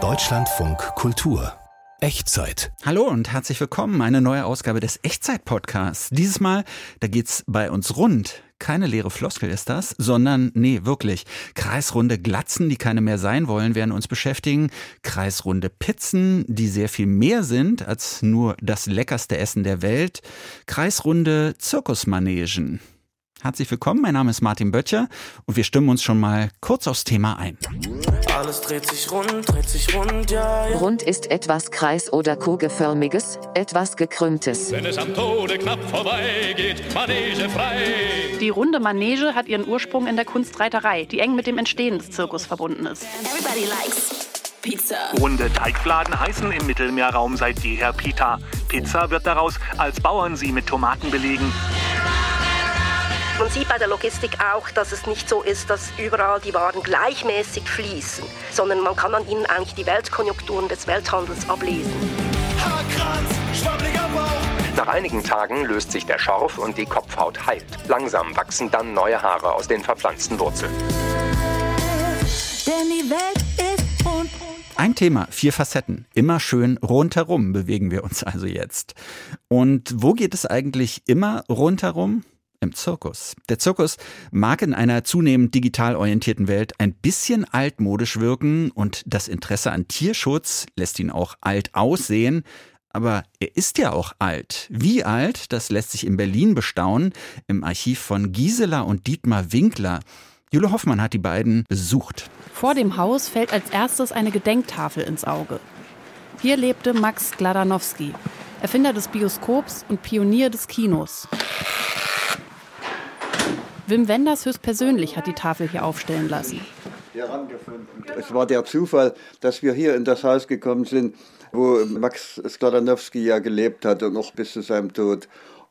Deutschlandfunk Kultur Echtzeit. Hallo und herzlich willkommen. Eine neue Ausgabe des Echtzeit-Podcasts. Dieses Mal, da geht's bei uns rund. Keine leere Floskel ist das, sondern, nee, wirklich. Kreisrunde Glatzen, die keine mehr sein wollen, werden uns beschäftigen. Kreisrunde Pizzen, die sehr viel mehr sind als nur das leckerste Essen der Welt. Kreisrunde Zirkusmanegen. Herzlich willkommen, mein Name ist Martin Böttcher und wir stimmen uns schon mal kurz aufs Thema ein. Alles dreht sich rund, dreht sich rund, ja, ja. Rund ist etwas kreis- oder kugelförmiges, etwas gekrümmtes. Wenn es am Tode knapp vorbeigeht, Manege frei. Die runde Manege hat ihren Ursprung in der Kunstreiterei, die eng mit dem Entstehen des Zirkus verbunden ist. Everybody likes pizza. Runde Teigfladen heißen im Mittelmeerraum seit jeher Pita. Pizza wird daraus, als Bauern sie mit Tomaten belegen. Man sieht bei der Logistik auch, dass es nicht so ist, dass überall die Waren gleichmäßig fließen, sondern man kann an ihnen eigentlich die Weltkonjunkturen des Welthandels ablesen. Haarkranz, schwabbliger Bauch. Nach einigen Tagen löst sich der Schorf und die Kopfhaut heilt. Langsam wachsen dann neue Haare aus den verpflanzten Wurzeln. Denn die Welt ist rund. Ein Thema, vier Facetten. Immer schön rundherum bewegen wir uns also jetzt. Und wo geht es eigentlich immer rundherum? Im Zirkus. Der Zirkus mag in einer zunehmend digital orientierten Welt ein bisschen altmodisch wirken und das Interesse an Tierschutz lässt ihn auch alt aussehen. Aber er ist ja auch alt. Wie alt, das lässt sich in Berlin bestaunen, im Archiv von Gisela und Dietmar Winkler. Jule Hoffmann hat die beiden besucht. Vor dem Haus fällt als erstes eine Gedenktafel ins Auge. Hier lebte Max Gladanowski, Erfinder des Bioskops und Pionier des Kinos. Wim Wenders höchstpersönlich hat die Tafel hier aufstellen lassen. Es war der Zufall, dass wir hier in das Haus gekommen sind, wo Max Skladanowski ja gelebt hat und noch bis zu seinem Tod.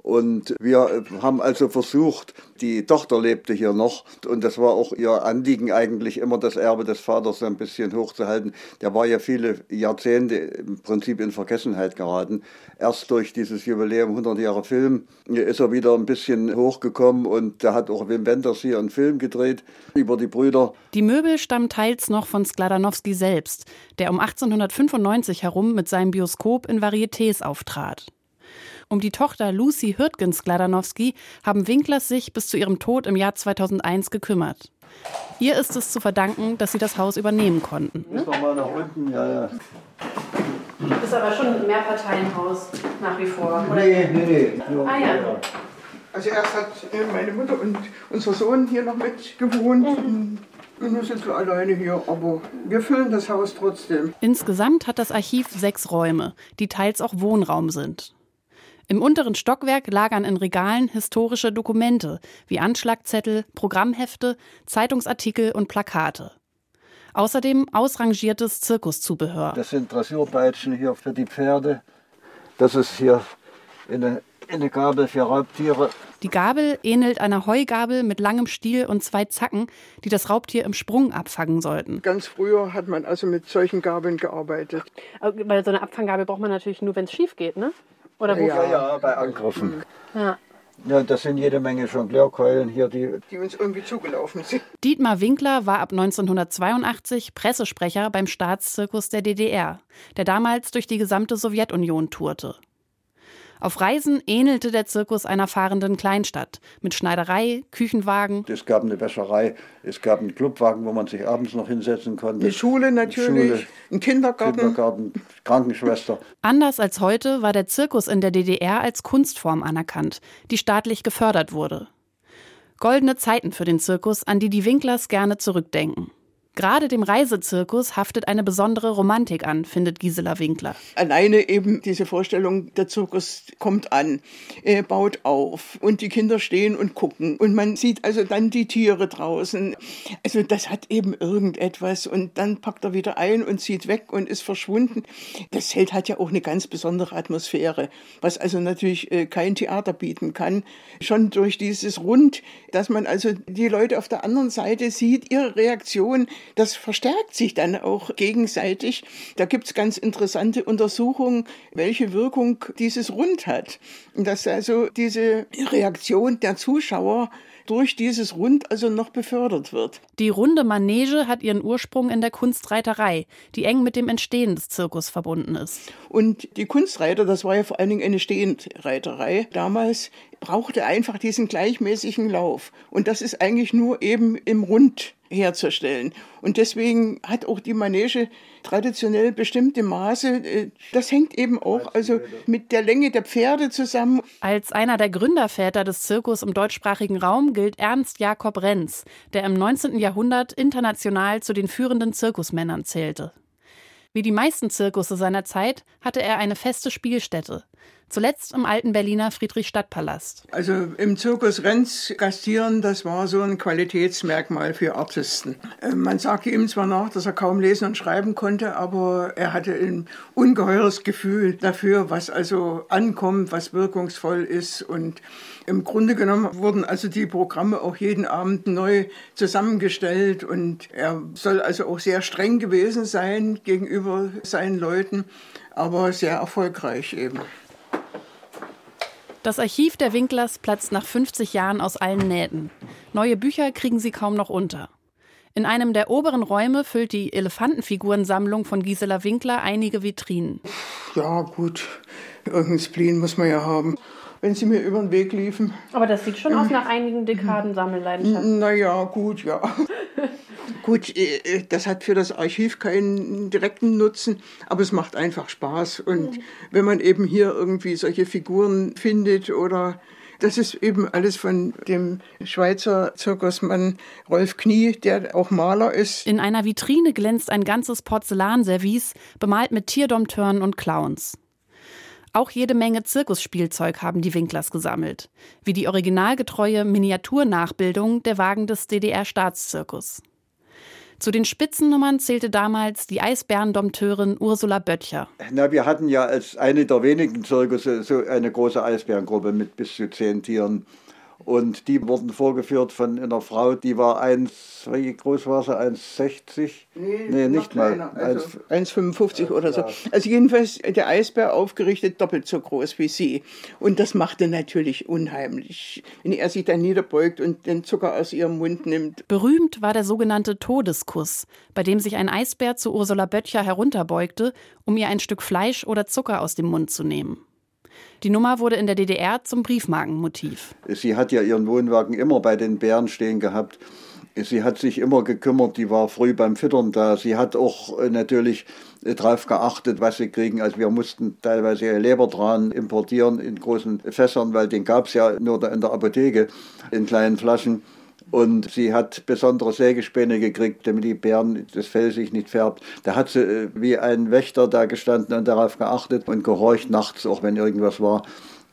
Und wir haben also versucht, die Tochter lebte hier noch und das war auch ihr Anliegen eigentlich immer das Erbe des Vaters ein bisschen hochzuhalten. Der war ja viele Jahrzehnte im Prinzip in Vergessenheit geraten. Erst durch dieses Jubiläum 100 Jahre Film ist er wieder ein bisschen hochgekommen und da hat auch Wim Wenders hier einen Film gedreht über die Brüder. Die Möbel stammen teils noch von Skladanowski selbst, der um 1895 herum mit seinem Bioskop in Varietés auftrat. Um die Tochter Lucy Hürtgens-Gladanowski haben Winklers sich bis zu ihrem Tod im Jahr 2001 gekümmert. Ihr ist es zu verdanken, dass sie das Haus übernehmen konnten. Müssen wir mal nach unten, ja, ja. Ist aber schon ein Mehrparteienhaus nach wie vor, Nee, nee, nee. Nur, Ah, ja. Also erst hat äh, meine Mutter und unser Sohn hier noch mit gewohnt. Und wir sind wir alleine hier, aber wir füllen das Haus trotzdem. Insgesamt hat das Archiv sechs Räume, die teils auch Wohnraum sind. Im unteren Stockwerk lagern in Regalen historische Dokumente wie Anschlagzettel, Programmhefte, Zeitungsartikel und Plakate. Außerdem ausrangiertes Zirkuszubehör. Das sind Dressurpeitschen hier für die Pferde. Das ist hier eine, eine Gabel für Raubtiere. Die Gabel ähnelt einer Heugabel mit langem Stiel und zwei Zacken, die das Raubtier im Sprung abfangen sollten. Ganz früher hat man also mit solchen Gabeln gearbeitet. Weil so eine Abfanggabel braucht man natürlich nur, wenn es schief geht, ne? Oder Ja, ja, bei Angriffen. Ja. Ja, das sind jede Menge Jonglierkeulen hier, die Die uns irgendwie zugelaufen sind. Dietmar Winkler war ab 1982 Pressesprecher beim Staatszirkus der DDR, der damals durch die gesamte Sowjetunion tourte. Auf Reisen ähnelte der Zirkus einer fahrenden Kleinstadt mit Schneiderei, Küchenwagen. Es gab eine Wäscherei, es gab einen Clubwagen, wo man sich abends noch hinsetzen konnte. Eine Schule natürlich, Schule, ein Kindergarten. Kindergarten, Krankenschwester. Anders als heute war der Zirkus in der DDR als Kunstform anerkannt, die staatlich gefördert wurde. Goldene Zeiten für den Zirkus, an die die Winklers gerne zurückdenken. Gerade dem Reisezirkus haftet eine besondere Romantik an, findet Gisela Winkler. Alleine eben diese Vorstellung, der Zirkus kommt an, er baut auf und die Kinder stehen und gucken und man sieht also dann die Tiere draußen. Also das hat eben irgendetwas und dann packt er wieder ein und zieht weg und ist verschwunden. Das Zelt hat ja auch eine ganz besondere Atmosphäre, was also natürlich äh, kein Theater bieten kann. Schon durch dieses Rund, dass man also die Leute auf der anderen Seite sieht, ihre Reaktion, das verstärkt sich dann auch gegenseitig. Da gibt's ganz interessante Untersuchungen, welche Wirkung dieses Rund hat. Dass also diese Reaktion der Zuschauer durch dieses Rund also noch befördert wird. Die runde Manege hat ihren Ursprung in der Kunstreiterei, die eng mit dem Entstehen des Zirkus verbunden ist. Und die Kunstreiter, das war ja vor allen Dingen eine Stehendreiterei damals, brauchte einfach diesen gleichmäßigen Lauf. Und das ist eigentlich nur eben im Rund herzustellen. Und deswegen hat auch die Manege traditionell bestimmte Maße. Äh, das hängt eben auch also mit der Länge der Pferde zusammen. Als einer der Gründerväter des Zirkus im deutschsprachigen Raum gilt Ernst Jakob Renz, der im 19. Jahrhundert international zu den führenden Zirkusmännern zählte. Wie die meisten Zirkusse seiner Zeit hatte er eine feste Spielstätte. Zuletzt im alten Berliner Friedrichstadtpalast. Also im Zirkus Renz gastieren, das war so ein Qualitätsmerkmal für Artisten. Äh, man sagte ihm zwar nach, dass er kaum lesen und schreiben konnte, aber er hatte ein ungeheures Gefühl dafür, was also ankommt, was wirkungsvoll ist. Und im Grunde genommen wurden also die Programme auch jeden Abend neu zusammengestellt. Und er soll also auch sehr streng gewesen sein gegenüber seinen Leuten, aber sehr erfolgreich eben. Das Archiv der Winklers platzt nach 50 Jahren aus allen Nähten. Neue Bücher kriegen sie kaum noch unter. In einem der oberen Räume füllt die Elefantenfigurensammlung von Gisela Winkler einige Vitrinen. Ja, gut. Irgendein Spleen muss man ja haben wenn sie mir über den Weg liefen. Aber das sieht schon aus nach einigen Dekaden Sammelleidenschaft. Naja, gut, ja. Gut, äh, äh, das hat für das Archiv keinen direkten Nutzen, aber es macht einfach Spaß. Und mhm. wenn man eben hier irgendwie solche Figuren findet oder das ist eben alles von dem Schweizer Zirkusmann Rolf Knie, der auch Maler ist. In einer Vitrine glänzt ein ganzes Porzellanservice, bemalt mit Tierdompteuren und Clowns. Auch jede Menge Zirkusspielzeug haben die Winklers gesammelt, wie die originalgetreue Miniaturnachbildung der Wagen des DDR-Staatszirkus. Zu den Spitzennummern zählte damals die Eisbärendompteurin Ursula Böttcher. Na, wir hatten ja als eine der wenigen Zirkusse so eine große Eisbärengruppe mit bis zu zehn Tieren. Und die wurden vorgeführt von einer Frau, die war 1, wie groß war sie? 1,60? Nee, nee nicht mal. Also 1,55 oder so. Also jedenfalls der Eisbär aufgerichtet doppelt so groß wie sie. Und das machte natürlich unheimlich, wenn er sich dann niederbeugt und den Zucker aus ihrem Mund nimmt. Berühmt war der sogenannte Todeskuss, bei dem sich ein Eisbär zu Ursula Böttcher herunterbeugte, um ihr ein Stück Fleisch oder Zucker aus dem Mund zu nehmen. Die Nummer wurde in der DDR zum Briefmarkenmotiv. Sie hat ja ihren Wohnwagen immer bei den Bären stehen gehabt. Sie hat sich immer gekümmert, die war früh beim Füttern da. Sie hat auch äh, natürlich äh, darauf geachtet, was sie kriegen. Also wir mussten teilweise Lebertran importieren in großen Fässern, weil den gab es ja nur in der Apotheke in kleinen Flaschen. Und sie hat besondere Sägespäne gekriegt, damit die Bären das Fell sich nicht färbt. Da hat sie äh, wie ein Wächter da gestanden und darauf geachtet und gehorcht nachts, auch wenn irgendwas war.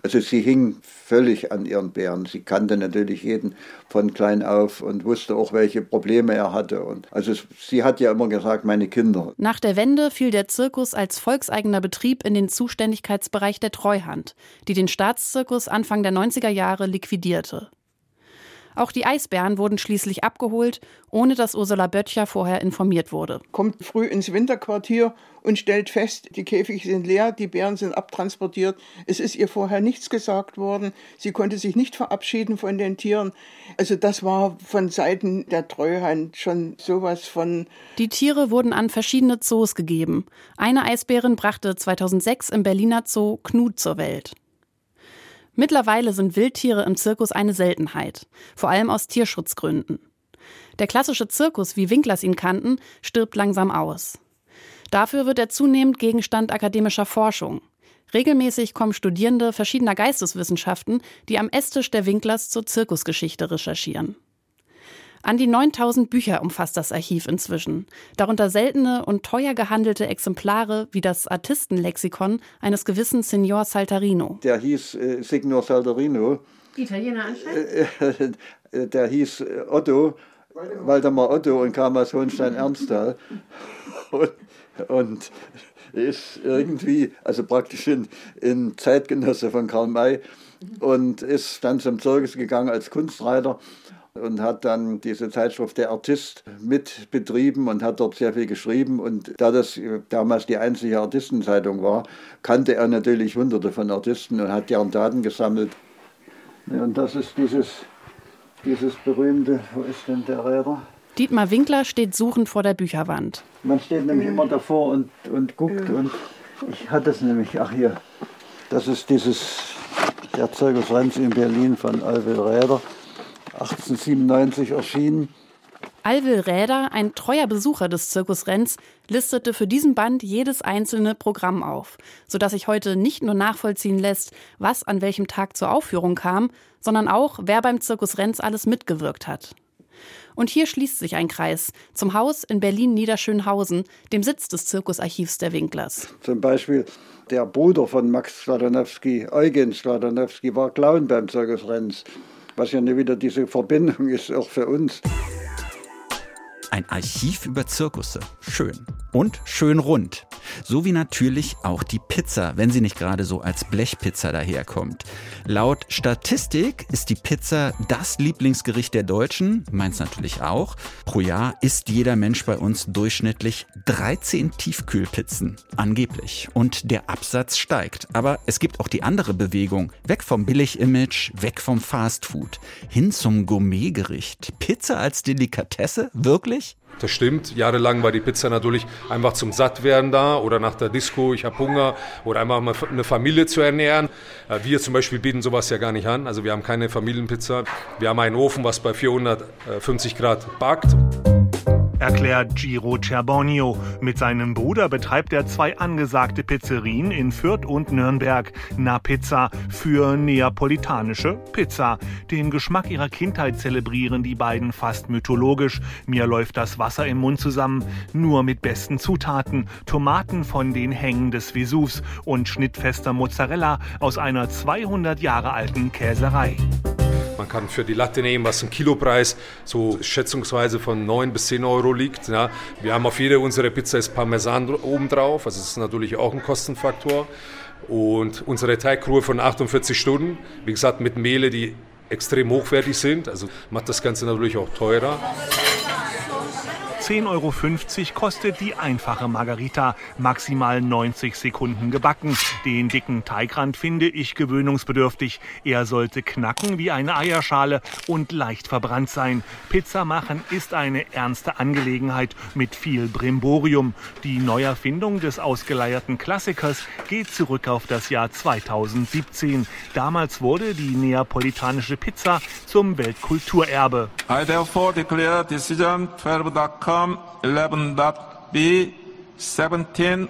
Also sie hing völlig an ihren Bären. Sie kannte natürlich jeden von klein auf und wusste auch, welche Probleme er hatte. Und also sie hat ja immer gesagt, meine Kinder. Nach der Wende fiel der Zirkus als volkseigener Betrieb in den Zuständigkeitsbereich der Treuhand, die den Staatszirkus Anfang der 90er Jahre liquidierte. Auch die Eisbären wurden schließlich abgeholt, ohne dass Ursula Böttcher vorher informiert wurde. Kommt früh ins Winterquartier und stellt fest, die Käfige sind leer, die Bären sind abtransportiert. Es ist ihr vorher nichts gesagt worden. Sie konnte sich nicht verabschieden von den Tieren. Also das war von Seiten der Treuhand schon sowas von. Die Tiere wurden an verschiedene Zoos gegeben. Eine Eisbärin brachte 2006 im Berliner Zoo Knut zur Welt. Mittlerweile sind Wildtiere im Zirkus eine Seltenheit, vor allem aus Tierschutzgründen. Der klassische Zirkus, wie Winklers ihn kannten, stirbt langsam aus. Dafür wird er zunehmend Gegenstand akademischer Forschung. Regelmäßig kommen Studierende verschiedener Geisteswissenschaften, die am Esstisch der Winklers zur Zirkusgeschichte recherchieren. An die 9000 Bücher umfasst das Archiv inzwischen, darunter seltene und teuer gehandelte Exemplare wie das Artistenlexikon eines gewissen Signor Saltarino. Der hieß äh, Signor Saltarino. Italiener anscheinend? Äh, äh, der hieß äh, Otto, Waldemar Otto und kam aus Hohenstein-Ernsthal. Und, und ist irgendwie, also praktisch in, in Zeitgenosse von Karl May und ist dann zum Zirkus gegangen als Kunstreiter und hat dann diese Zeitschrift Der Artist mit betrieben und hat dort sehr viel geschrieben. Und da das damals die einzige Artistenzeitung war, kannte er natürlich hunderte von Artisten und hat deren Daten gesammelt. Und das ist dieses, dieses berühmte, wo ist denn der Räder? Dietmar Winkler steht suchend vor der Bücherwand. Man steht nämlich immer davor und, und guckt und ich hatte es nämlich, ach hier, das ist dieses, der Zirkus Renz in Berlin von Alwil Räder. 1897 erschienen. Alwil Räder, ein treuer Besucher des Zirkus Renz, listete für diesen Band jedes einzelne Programm auf, sodass sich heute nicht nur nachvollziehen lässt, was an welchem Tag zur Aufführung kam, sondern auch, wer beim Zirkus Renz alles mitgewirkt hat. Und hier schließt sich ein Kreis zum Haus in Berlin-Niederschönhausen, dem Sitz des Zirkusarchivs der Winklers. Zum Beispiel der Bruder von Max Sladanowski, Eugen Sladanowski, war Clown beim Zirkus Renz was ja wieder diese Verbindung ist, auch für uns. Ein Archiv über Zirkusse. Schön. Und schön rund. So wie natürlich auch die Pizza, wenn sie nicht gerade so als Blechpizza daherkommt. Laut Statistik ist die Pizza das Lieblingsgericht der Deutschen, meins natürlich auch. Pro Jahr isst jeder Mensch bei uns durchschnittlich 13 Tiefkühlpizzen, angeblich. Und der Absatz steigt. Aber es gibt auch die andere Bewegung. Weg vom Billig-Image, weg vom Fastfood, hin zum Gourmetgericht. Pizza als Delikatesse? Wirklich? Das stimmt. Jahrelang war die Pizza natürlich einfach zum Sattwerden da oder nach der Disco, ich habe Hunger oder einfach mal eine Familie zu ernähren. Äh, wir zum Beispiel bieten sowas ja gar nicht an. Also wir haben keine Familienpizza. Wir haben einen Ofen, was bei 450 Grad backt erklärt Giro Cerbonio. Mit seinem Bruder betreibt er zwei angesagte Pizzerien in Fürth und Nürnberg. Na Pizza für neapolitanische Pizza. Den Geschmack ihrer Kindheit zelebrieren die beiden fast mythologisch. Mir läuft das Wasser im Mund zusammen. Nur mit besten Zutaten. Tomaten von den Hängen des Vesuvs und schnittfester Mozzarella aus einer 200 Jahre alten Käserei. Man kann für die Latte nehmen, was ein Kilopreis so schätzungsweise von 9 bis 10 Euro liegt. Ja. Wir haben auf jede unserer Pizza ist Parmesan obendrauf, also das ist natürlich auch ein Kostenfaktor. Und unsere Teigruhe von 48 Stunden, wie gesagt, mit Mehle, die extrem hochwertig sind, also macht das Ganze natürlich auch teurer. 10,50 Euro kostet die einfache Margarita, maximal 90 Sekunden gebacken. Den dicken Teigrand finde ich gewöhnungsbedürftig. Er sollte knacken wie eine Eierschale und leicht verbrannt sein. Pizza machen ist eine ernste Angelegenheit mit viel Brimborium. Die Neuerfindung des ausgeleierten Klassikers geht zurück auf das Jahr 2017. Damals wurde die neapolitanische Pizza zum Weltkulturerbe. I therefore declare decision 12.com Outcome 11.b 17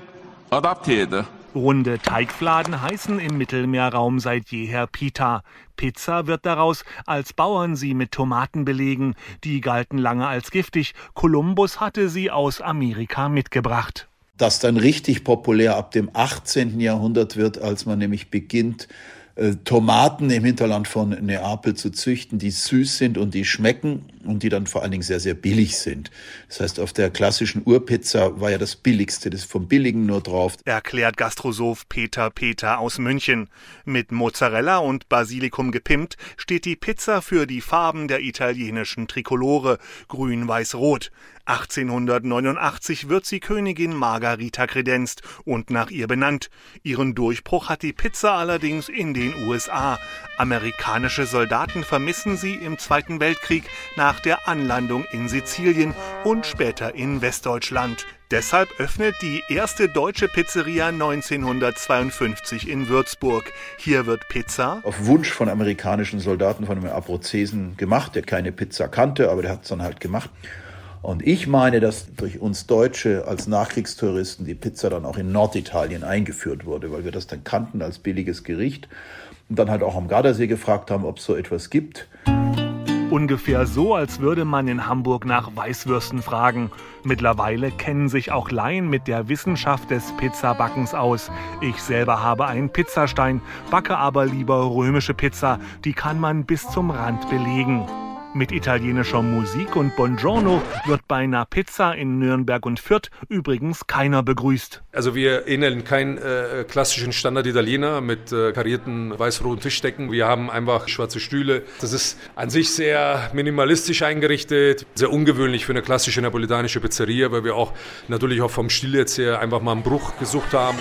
adopted. Runde Teigfladen heißen im Mittelmeerraum seit jeher Pita. Pizza wird daraus, als Bauern sie mit Tomaten belegen. Die galten lange als giftig. Kolumbus hatte sie aus Amerika mitgebracht. Das dann richtig populär ab dem 18. Jahrhundert wird, als man nämlich beginnt, äh, Tomaten im Hinterland von Neapel zu züchten, die süß sind und die schmecken und die dann vor allen Dingen sehr, sehr billig sind. Das heißt, auf der klassischen Urpizza war ja das billigste, das vom Billigen nur drauf. Erklärt Gastrosoph Peter Peter aus München. Mit Mozzarella und Basilikum gepimpt steht die Pizza für die Farben der italienischen Trikolore, grün, weiß, rot. 1889 wird sie Königin Margarita kredenzt und nach ihr benannt. Ihren Durchbruch hat die Pizza allerdings in den USA. Amerikanische Soldaten vermissen sie im Zweiten Weltkrieg nach der Anlandung in Sizilien und später in Westdeutschland. Deshalb öffnet die erste deutsche Pizzeria 1952 in Würzburg. Hier wird Pizza auf Wunsch von amerikanischen Soldaten von einem Abruzesen gemacht, der keine Pizza kannte, aber der hat es dann halt gemacht. Und ich meine, dass durch uns Deutsche als Nachkriegstouristen die Pizza dann auch in Norditalien eingeführt wurde, weil wir das dann kannten als billiges Gericht und dann halt auch am Gardasee gefragt haben, ob es so etwas gibt. Ungefähr so, als würde man in Hamburg nach Weißwürsten fragen. Mittlerweile kennen sich auch Laien mit der Wissenschaft des Pizzabackens aus. Ich selber habe einen Pizzastein, backe aber lieber römische Pizza. Die kann man bis zum Rand belegen. Mit italienischer Musik und Buongiorno wird bei einer Pizza in Nürnberg und Fürth übrigens keiner begrüßt. Also wir ähneln keinen äh, klassischen Standard-Italiener mit äh, karierten weiß-roten Tischdecken. Wir haben einfach schwarze Stühle. Das ist an sich sehr minimalistisch eingerichtet, sehr ungewöhnlich für eine klassische napolitanische Pizzeria, weil wir auch natürlich auch vom Stil jetzt her einfach mal einen Bruch gesucht haben.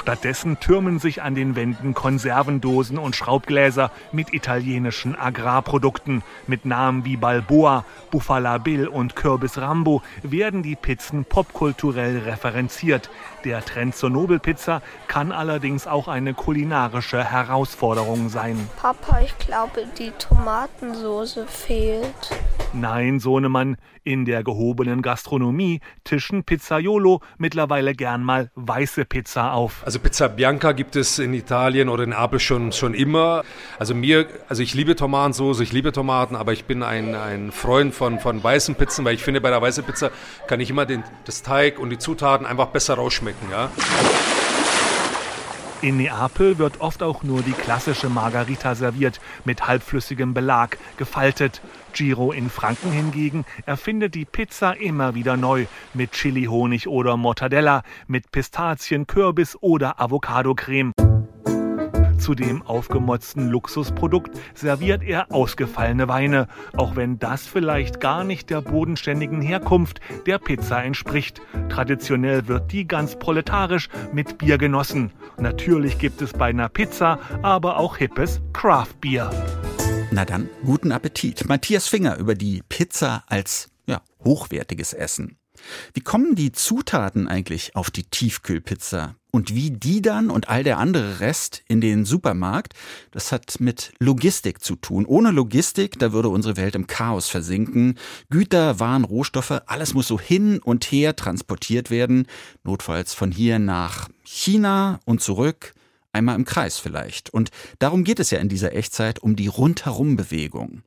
Stattdessen türmen sich an den Wänden Konservendosen und Schraubgläser mit italienischen Agrarprodukten. Mit Namen wie Balboa, Bufala Bill und Kürbis Rambo werden die Pizzen popkulturell referenziert. Der Trend zur Nobelpizza kann allerdings auch eine kulinarische Herausforderung sein. Papa, ich glaube, die Tomatensoße fehlt. Nein, Sohnemann, in der gehobenen Gastronomie tischen Pizzaiolo mittlerweile gern mal weiße Pizza auf. Also Pizza Bianca gibt es in Italien oder in Neapel schon, schon immer. Also mir, also ich liebe Tomatensauce, ich liebe Tomaten, aber ich bin ein, ein Freund von, von weißen Pizzen, weil ich finde, bei der weißen Pizza kann ich immer den, das Teig und die Zutaten einfach besser rausschmecken, ja. In Neapel wird oft auch nur die klassische Margarita serviert, mit halbflüssigem Belag, gefaltet. Giro in Franken hingegen erfindet die Pizza immer wieder neu, mit Chili-Honig oder Mortadella, mit Pistazien, Kürbis oder Avocado-Creme. Zu dem aufgemotzten Luxusprodukt serviert er ausgefallene Weine, auch wenn das vielleicht gar nicht der bodenständigen Herkunft der Pizza entspricht. Traditionell wird die ganz proletarisch mit Bier genossen. Natürlich gibt es bei einer Pizza aber auch hippes Craft-Bier. Na dann, guten Appetit. Matthias Finger über die Pizza als ja, hochwertiges Essen. Wie kommen die Zutaten eigentlich auf die Tiefkühlpizza? Und wie die dann und all der andere Rest in den Supermarkt, das hat mit Logistik zu tun. Ohne Logistik, da würde unsere Welt im Chaos versinken. Güter, Waren, Rohstoffe, alles muss so hin und her transportiert werden. Notfalls von hier nach China und zurück. Einmal im Kreis vielleicht. Und darum geht es ja in dieser Echtzeit um die Rundherumbewegung.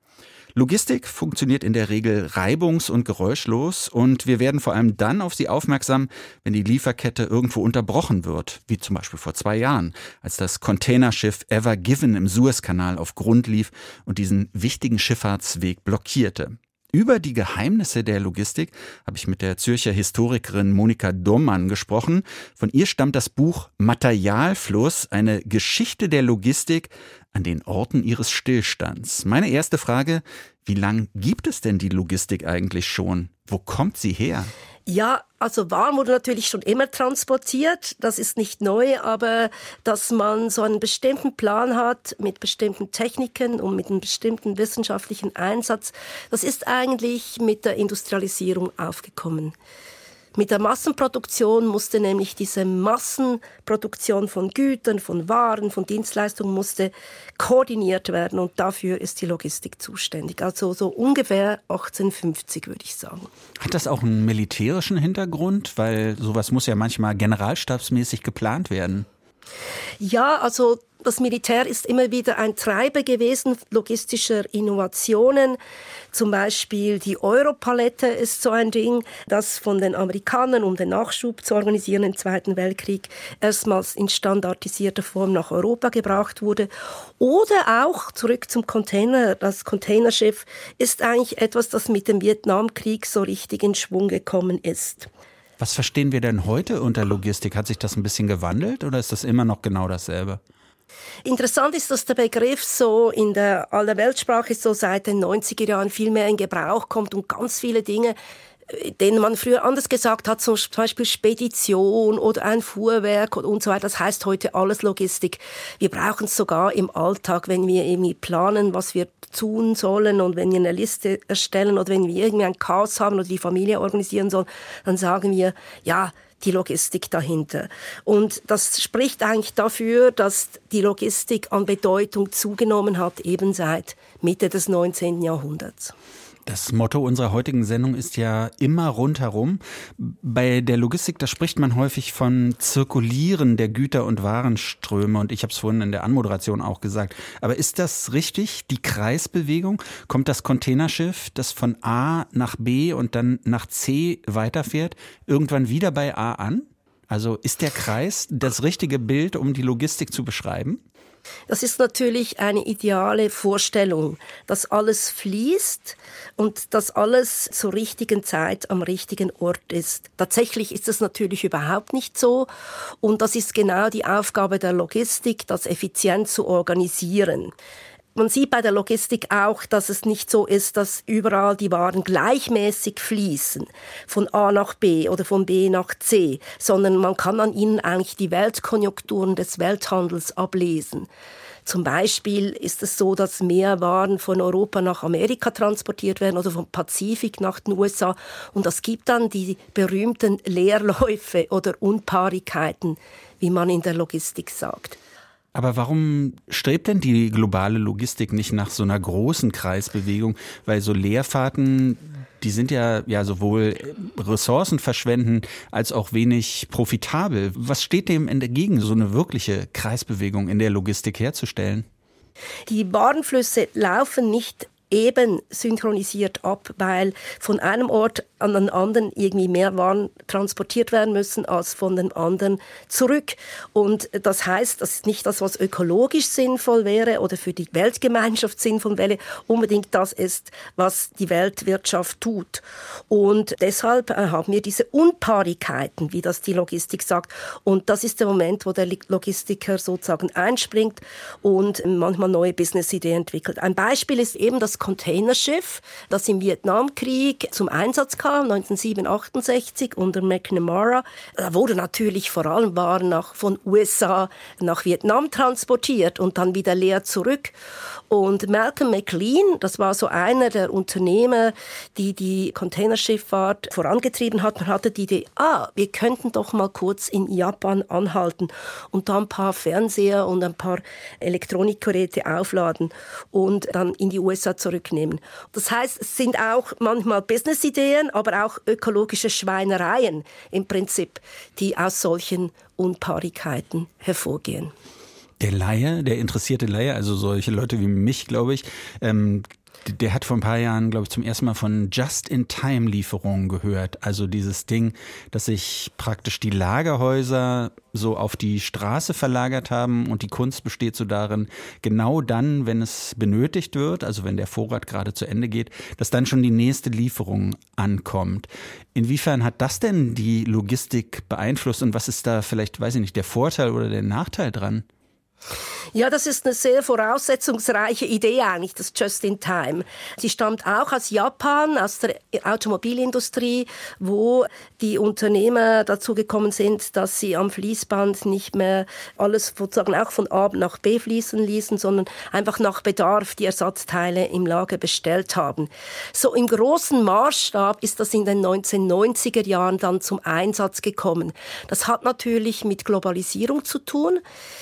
Logistik funktioniert in der Regel reibungs- und geräuschlos und wir werden vor allem dann auf sie aufmerksam, wenn die Lieferkette irgendwo unterbrochen wird, wie zum Beispiel vor zwei Jahren, als das Containerschiff Ever Given im Suezkanal auf Grund lief und diesen wichtigen Schifffahrtsweg blockierte. Über die Geheimnisse der Logistik habe ich mit der Zürcher Historikerin Monika Dommann gesprochen. Von ihr stammt das Buch Materialfluss, eine Geschichte der Logistik an den Orten ihres Stillstands. Meine erste Frage, wie lang gibt es denn die Logistik eigentlich schon? Wo kommt sie her? Ja, also Waren wurde natürlich schon immer transportiert. Das ist nicht neu, aber dass man so einen bestimmten Plan hat mit bestimmten Techniken und mit einem bestimmten wissenschaftlichen Einsatz, das ist eigentlich mit der Industrialisierung aufgekommen. Mit der Massenproduktion musste nämlich diese Massenproduktion von Gütern, von Waren, von Dienstleistungen musste koordiniert werden und dafür ist die Logistik zuständig. Also so ungefähr 1850 würde ich sagen. Hat das auch einen militärischen Hintergrund? Weil sowas muss ja manchmal generalstabsmäßig geplant werden. Ja, also das Militär ist immer wieder ein Treiber gewesen logistischer Innovationen. Zum Beispiel die Europalette ist so ein Ding, das von den Amerikanern, um den Nachschub zu organisieren im Zweiten Weltkrieg, erstmals in standardisierter Form nach Europa gebracht wurde. Oder auch zurück zum Container. Das Containerschiff ist eigentlich etwas, das mit dem Vietnamkrieg so richtig in Schwung gekommen ist. Was verstehen wir denn heute unter Logistik? Hat sich das ein bisschen gewandelt oder ist das immer noch genau dasselbe? Interessant ist, dass der Begriff so in der aller Weltsprache so seit den 90er Jahren viel mehr in Gebrauch kommt und ganz viele Dinge denen man früher anders gesagt hat, zum Beispiel Spedition oder ein Fuhrwerk und so weiter. Das heißt heute alles Logistik. Wir brauchen es sogar im Alltag, wenn wir irgendwie planen, was wir tun sollen und wenn wir eine Liste erstellen oder wenn wir irgendwie ein Chaos haben oder die Familie organisieren sollen, dann sagen wir, ja, die Logistik dahinter. Und das spricht eigentlich dafür, dass die Logistik an Bedeutung zugenommen hat, eben seit Mitte des 19. Jahrhunderts. Das Motto unserer heutigen Sendung ist ja immer rundherum. Bei der Logistik, da spricht man häufig von Zirkulieren der Güter- und Warenströme und ich habe es vorhin in der Anmoderation auch gesagt. Aber ist das richtig, die Kreisbewegung? Kommt das Containerschiff, das von A nach B und dann nach C weiterfährt, irgendwann wieder bei A an? Also ist der Kreis das richtige Bild, um die Logistik zu beschreiben? Das ist natürlich eine ideale Vorstellung, dass alles fließt und dass alles zur richtigen Zeit am richtigen Ort ist. Tatsächlich ist es natürlich überhaupt nicht so und das ist genau die Aufgabe der Logistik, das effizient zu organisieren. Man sieht bei der Logistik auch, dass es nicht so ist, dass überall die Waren gleichmäßig fließen, von A nach B oder von B nach C, sondern man kann an ihnen eigentlich die Weltkonjunkturen des Welthandels ablesen. Zum Beispiel ist es so, dass mehr Waren von Europa nach Amerika transportiert werden oder vom Pazifik nach den USA. Und das gibt dann die berühmten Leerläufe oder Unpaarigkeiten, wie man in der Logistik sagt. Aber warum strebt denn die globale Logistik nicht nach so einer großen Kreisbewegung? Weil so Leerfahrten, die sind ja, ja sowohl Ressourcen verschwenden als auch wenig profitabel. Was steht dem entgegen, so eine wirkliche Kreisbewegung in der Logistik herzustellen? Die Warenflüsse laufen nicht eben synchronisiert ab, weil von einem Ort an den anderen irgendwie mehr Waren transportiert werden müssen als von den anderen zurück. Und das heißt, das ist nicht das, was ökologisch sinnvoll wäre oder für die Weltgemeinschaft sinnvoll wäre, unbedingt das ist, was die Weltwirtschaft tut. Und deshalb äh, haben wir diese Unpaarigkeiten, wie das die Logistik sagt. Und das ist der Moment, wo der Logistiker sozusagen einspringt und manchmal neue Businessideen entwickelt. Ein Beispiel ist eben das Containerschiff, das im Vietnamkrieg zum Einsatz kam, 1967 unter McNamara. Da wurde natürlich vor allem Waren nach, von USA nach Vietnam transportiert und dann wieder leer zurück. Und Malcolm McLean, das war so einer der Unternehmer, die die Containerschifffahrt vorangetrieben hat, man hatte die Idee, ah, wir könnten doch mal kurz in Japan anhalten und da ein paar Fernseher und ein paar Elektronikgeräte aufladen und dann in die USA zurücknehmen. Das heißt, es sind auch manchmal Businessideen, aber auch ökologische Schweinereien im Prinzip, die aus solchen Unpaarigkeiten hervorgehen der Laie, der interessierte Laie, also solche Leute wie mich, glaube ich, ähm, der hat vor ein paar Jahren, glaube ich, zum ersten Mal von Just-in-Time-Lieferungen gehört. Also dieses Ding, dass sich praktisch die Lagerhäuser so auf die Straße verlagert haben und die Kunst besteht so darin, genau dann, wenn es benötigt wird, also wenn der Vorrat gerade zu Ende geht, dass dann schon die nächste Lieferung ankommt. Inwiefern hat das denn die Logistik beeinflusst und was ist da vielleicht, weiß ich nicht, der Vorteil oder der Nachteil dran? Ja, das ist eine sehr voraussetzungsreiche Idee eigentlich, das Just in Time. Sie stammt auch aus Japan, aus der Automobilindustrie, wo die Unternehmer dazu gekommen sind, dass sie am Fließband nicht mehr alles sozusagen auch von A nach B fließen ließen, sondern einfach nach Bedarf die Ersatzteile im Lager bestellt haben. So im großen Maßstab ist das in den 1990er Jahren dann zum Einsatz gekommen. Das hat natürlich mit Globalisierung zu tun.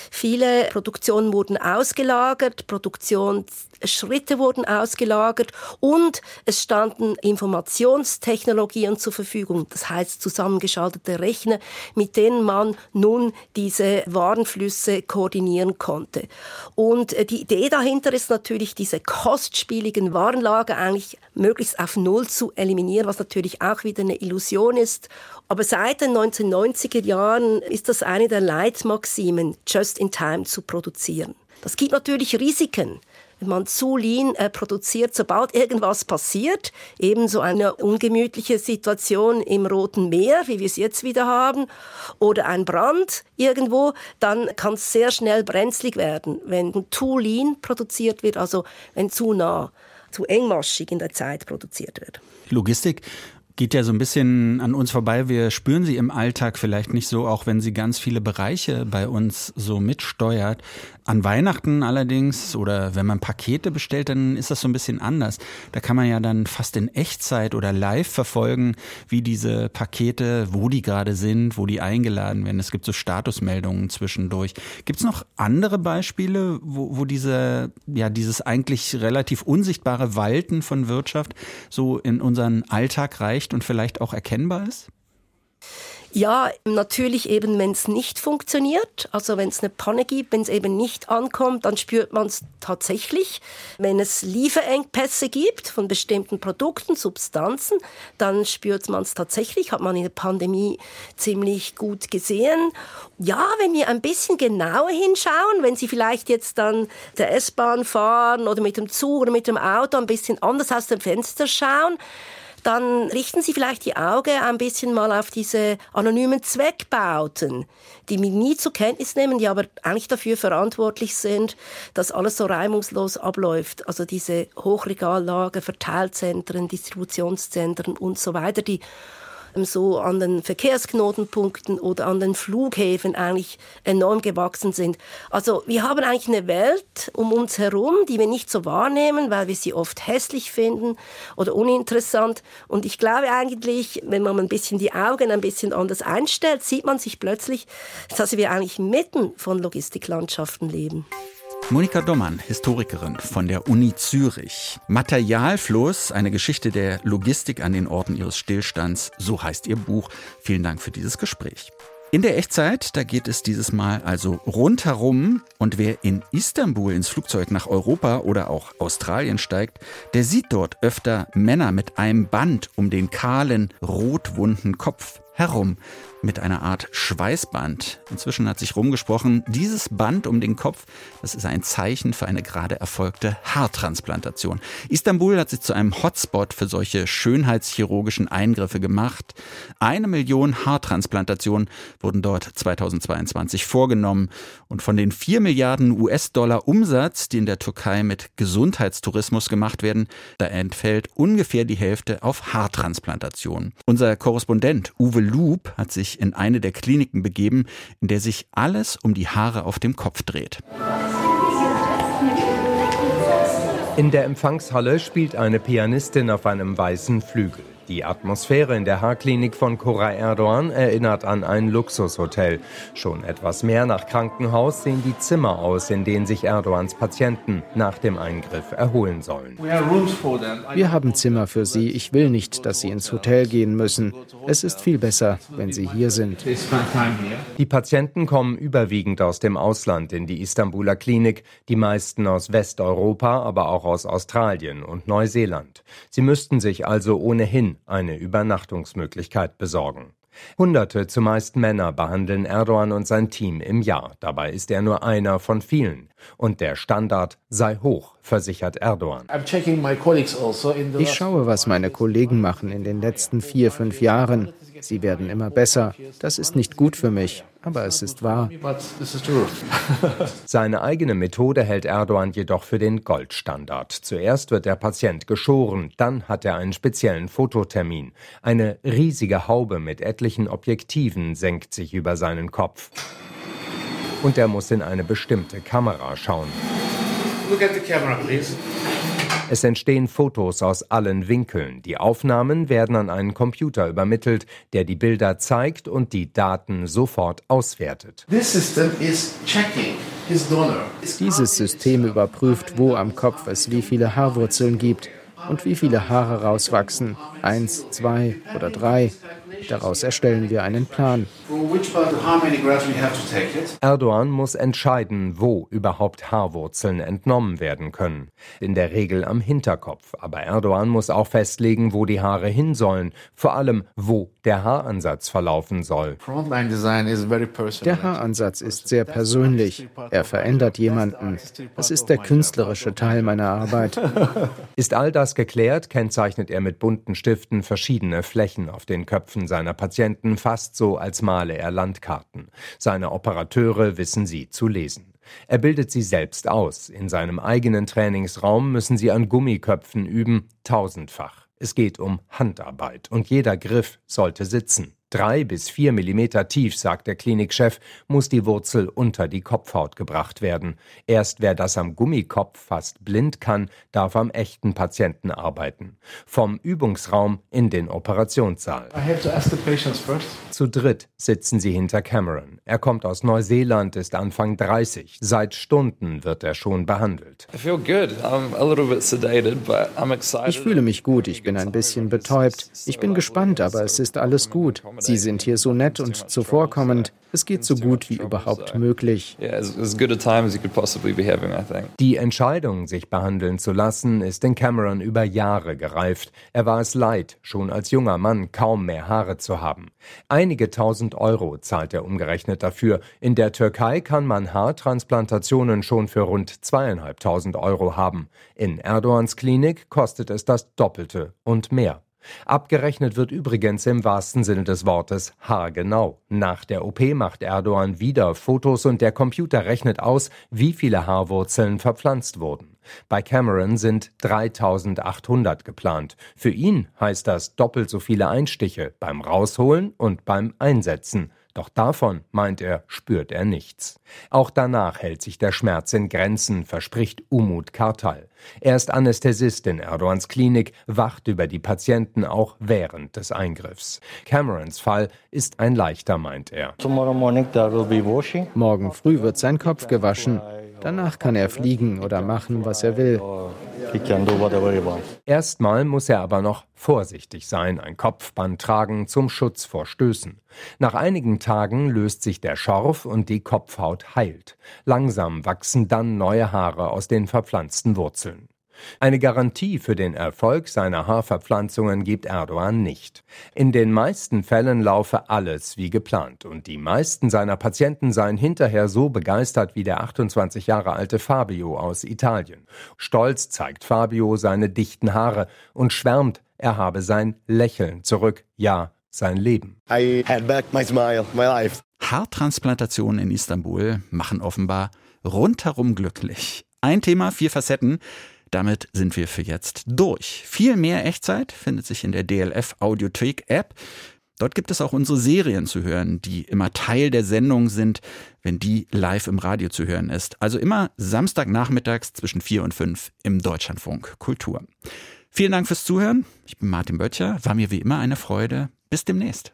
Viele Produktionen wurden ausgelagert, Produktionsschritte wurden ausgelagert und es standen Informationstechnologien zur Verfügung, das heißt zusammengeschaltete Rechner, mit denen man nun diese Warenflüsse koordinieren konnte. Und äh, die Idee dahinter ist natürlich, diese kostspieligen Warenlager eigentlich möglichst auf Null zu eliminieren, was natürlich auch wieder eine Illusion ist aber seit den 1990er Jahren ist das eine der Leitmaximen, just in time zu produzieren. Das gibt natürlich Risiken. Wenn man zu lean äh, produziert, sobald irgendwas passiert, eben so eine ungemütliche Situation im Roten Meer, wie wir es jetzt wieder haben, oder ein Brand irgendwo, dann kann es sehr schnell brenzlig werden, wenn zu lean produziert wird, also wenn zu nah, zu engmaschig in der Zeit produziert wird. Logistik geht ja so ein bisschen an uns vorbei. Wir spüren sie im Alltag vielleicht nicht so, auch wenn sie ganz viele Bereiche bei uns so mitsteuert. An Weihnachten allerdings oder wenn man Pakete bestellt, dann ist das so ein bisschen anders. Da kann man ja dann fast in Echtzeit oder live verfolgen, wie diese Pakete, wo die gerade sind, wo die eingeladen werden. Es gibt so Statusmeldungen zwischendurch. Gibt es noch andere Beispiele, wo, wo diese, ja, dieses eigentlich relativ unsichtbare Walten von Wirtschaft so in unseren Alltag reicht und vielleicht auch erkennbar ist? Ja, natürlich eben, wenn es nicht funktioniert, also wenn es eine Panne gibt, wenn es eben nicht ankommt, dann spürt man es tatsächlich. Wenn es Lieferengpässe gibt von bestimmten Produkten, Substanzen, dann spürt man es tatsächlich, hat man in der Pandemie ziemlich gut gesehen. Ja, wenn wir ein bisschen genauer hinschauen, wenn Sie vielleicht jetzt dann der S-Bahn fahren oder mit dem Zug oder mit dem Auto ein bisschen anders aus dem Fenster schauen, dann richten Sie vielleicht die Augen ein bisschen mal auf diese anonymen Zweckbauten, die wir nie zur Kenntnis nehmen, die aber eigentlich dafür verantwortlich sind, dass alles so reibungslos abläuft. Also diese Hochregallager, Verteilzentren, Distributionszentren und so weiter, die so an den Verkehrsknotenpunkten oder an den Flughäfen eigentlich enorm gewachsen sind. Also wir haben eigentlich eine Welt um uns herum, die wir nicht so wahrnehmen, weil wir sie oft hässlich finden oder uninteressant. Und ich glaube eigentlich, wenn man ein bisschen die Augen ein bisschen anders einstellt, sieht man sich plötzlich, dass wir eigentlich mitten von Logistiklandschaften leben. Monika Dommann, Historikerin von der Uni Zürich. Materialfluss, eine Geschichte der Logistik an den Orten ihres Stillstands, so heißt ihr Buch. Vielen Dank für dieses Gespräch. In der Echtzeit, da geht es dieses Mal also rundherum und wer in Istanbul ins Flugzeug nach Europa oder auch Australien steigt, der sieht dort öfter Männer mit einem Band um den kahlen, rotwunden Kopf herum mit einer Art Schweißband. Inzwischen hat sich rumgesprochen, dieses Band um den Kopf, das ist ein Zeichen für eine gerade erfolgte Haartransplantation. Istanbul hat sich zu einem Hotspot für solche schönheitschirurgischen Eingriffe gemacht. Eine Million Haartransplantationen wurden dort 2022 vorgenommen. Und von den vier Milliarden US-Dollar Umsatz, die in der Türkei mit Gesundheitstourismus gemacht werden, da entfällt ungefähr die Hälfte auf Haartransplantationen. Unser Korrespondent Uwe Loop hat sich in eine der Kliniken begeben, in der sich alles um die Haare auf dem Kopf dreht. In der Empfangshalle spielt eine Pianistin auf einem weißen Flügel. Die Atmosphäre in der Haarklinik von Koray Erdogan erinnert an ein Luxushotel. Schon etwas mehr nach Krankenhaus sehen die Zimmer aus, in denen sich Erdogans Patienten nach dem Eingriff erholen sollen. Wir haben Zimmer für sie. Ich will nicht, dass sie ins Hotel gehen müssen. Es ist viel besser, wenn sie hier sind. Die Patienten kommen überwiegend aus dem Ausland in die Istanbuler Klinik, die meisten aus Westeuropa, aber auch aus Australien und Neuseeland. Sie müssten sich also ohnehin eine Übernachtungsmöglichkeit besorgen. Hunderte, zumeist Männer, behandeln Erdogan und sein Team im Jahr. Dabei ist er nur einer von vielen. Und der Standard sei hoch, versichert Erdogan. Also ich schaue, was meine Kollegen machen in den letzten vier, fünf Jahren. Sie werden immer besser. Das ist nicht gut für mich, aber es ist wahr. Seine eigene Methode hält Erdogan jedoch für den Goldstandard. Zuerst wird der Patient geschoren, dann hat er einen speziellen Fototermin. Eine riesige Haube mit etlichen Objektiven senkt sich über seinen Kopf. Und er muss in eine bestimmte Kamera schauen. Look at the camera, please. Es entstehen Fotos aus allen Winkeln. Die Aufnahmen werden an einen Computer übermittelt, der die Bilder zeigt und die Daten sofort auswertet. Dieses System überprüft, wo am Kopf es wie viele Haarwurzeln gibt und wie viele Haare rauswachsen. Eins, zwei oder drei. Daraus erstellen wir einen Plan. Erdogan muss entscheiden, wo überhaupt Haarwurzeln entnommen werden können. In der Regel am Hinterkopf. Aber Erdogan muss auch festlegen, wo die Haare hin sollen. Vor allem, wo der Haaransatz verlaufen soll. Der Haaransatz ist sehr persönlich. Er verändert jemanden. Das ist der künstlerische Teil meiner Arbeit. Ist all das geklärt, kennzeichnet er mit bunten Stiften verschiedene Flächen auf den Köpfen seiner Patienten, fast so, als male er Landkarten. Seine Operateure wissen sie zu lesen. Er bildet sie selbst aus. In seinem eigenen Trainingsraum müssen sie an Gummiköpfen üben, tausendfach. Es geht um Handarbeit und jeder Griff sollte sitzen. Drei bis vier Millimeter tief, sagt der Klinikchef, muss die Wurzel unter die Kopfhaut gebracht werden. Erst wer das am Gummikopf fast blind kann, darf am echten Patienten arbeiten. Vom Übungsraum in den Operationssaal. Zu dritt sitzen sie hinter Cameron. Er kommt aus Neuseeland, ist Anfang 30. Seit Stunden wird er schon behandelt. Ich fühle mich gut, ich bin ein bisschen betäubt. Ich bin gespannt, aber es ist alles gut. Sie sind hier so nett und zuvorkommend. Es geht so gut wie überhaupt möglich. Die Entscheidung, sich behandeln zu lassen, ist in Cameron über Jahre gereift. Er war es leid, schon als junger Mann kaum mehr Haare zu haben. Einige tausend Euro zahlt er umgerechnet dafür. In der Türkei kann man Haartransplantationen schon für rund zweieinhalbtausend Euro haben. In Erdogans Klinik kostet es das Doppelte und mehr. Abgerechnet wird übrigens im wahrsten Sinne des Wortes haargenau. Nach der OP macht Erdogan wieder Fotos und der Computer rechnet aus, wie viele Haarwurzeln verpflanzt wurden. Bei Cameron sind 3800 geplant. Für ihn heißt das doppelt so viele Einstiche beim Rausholen und beim Einsetzen. Doch davon, meint er, spürt er nichts. Auch danach hält sich der Schmerz in Grenzen, verspricht Umut Kartal. Er ist Anästhesist in Erdogans Klinik, wacht über die Patienten auch während des Eingriffs. Camerons Fall ist ein leichter, meint er. Morgen früh wird sein Kopf gewaschen. Danach kann er fliegen oder machen, was er will. Erstmal muss er aber noch vorsichtig sein, ein Kopfband tragen zum Schutz vor Stößen. Nach einigen Tagen löst sich der Schorf und die Kopfhaut heilt. Langsam wachsen dann neue Haare aus den verpflanzten Wurzeln. Eine Garantie für den Erfolg seiner Haarverpflanzungen gibt Erdogan nicht. In den meisten Fällen laufe alles wie geplant und die meisten seiner Patienten seien hinterher so begeistert wie der 28 Jahre alte Fabio aus Italien. Stolz zeigt Fabio seine dichten Haare und schwärmt, er habe sein Lächeln zurück, ja, sein Leben. Haartransplantationen in Istanbul machen offenbar rundherum glücklich. Ein Thema, vier Facetten. Damit sind wir für jetzt durch. Viel mehr Echtzeit findet sich in der DLF Audiothek App. Dort gibt es auch unsere Serien zu hören, die immer Teil der Sendung sind, wenn die live im Radio zu hören ist. Also immer Samstagnachmittags zwischen vier und fünf im Deutschlandfunk Kultur. Vielen Dank fürs Zuhören. Ich bin Martin Böttcher. War mir wie immer eine Freude. Bis demnächst.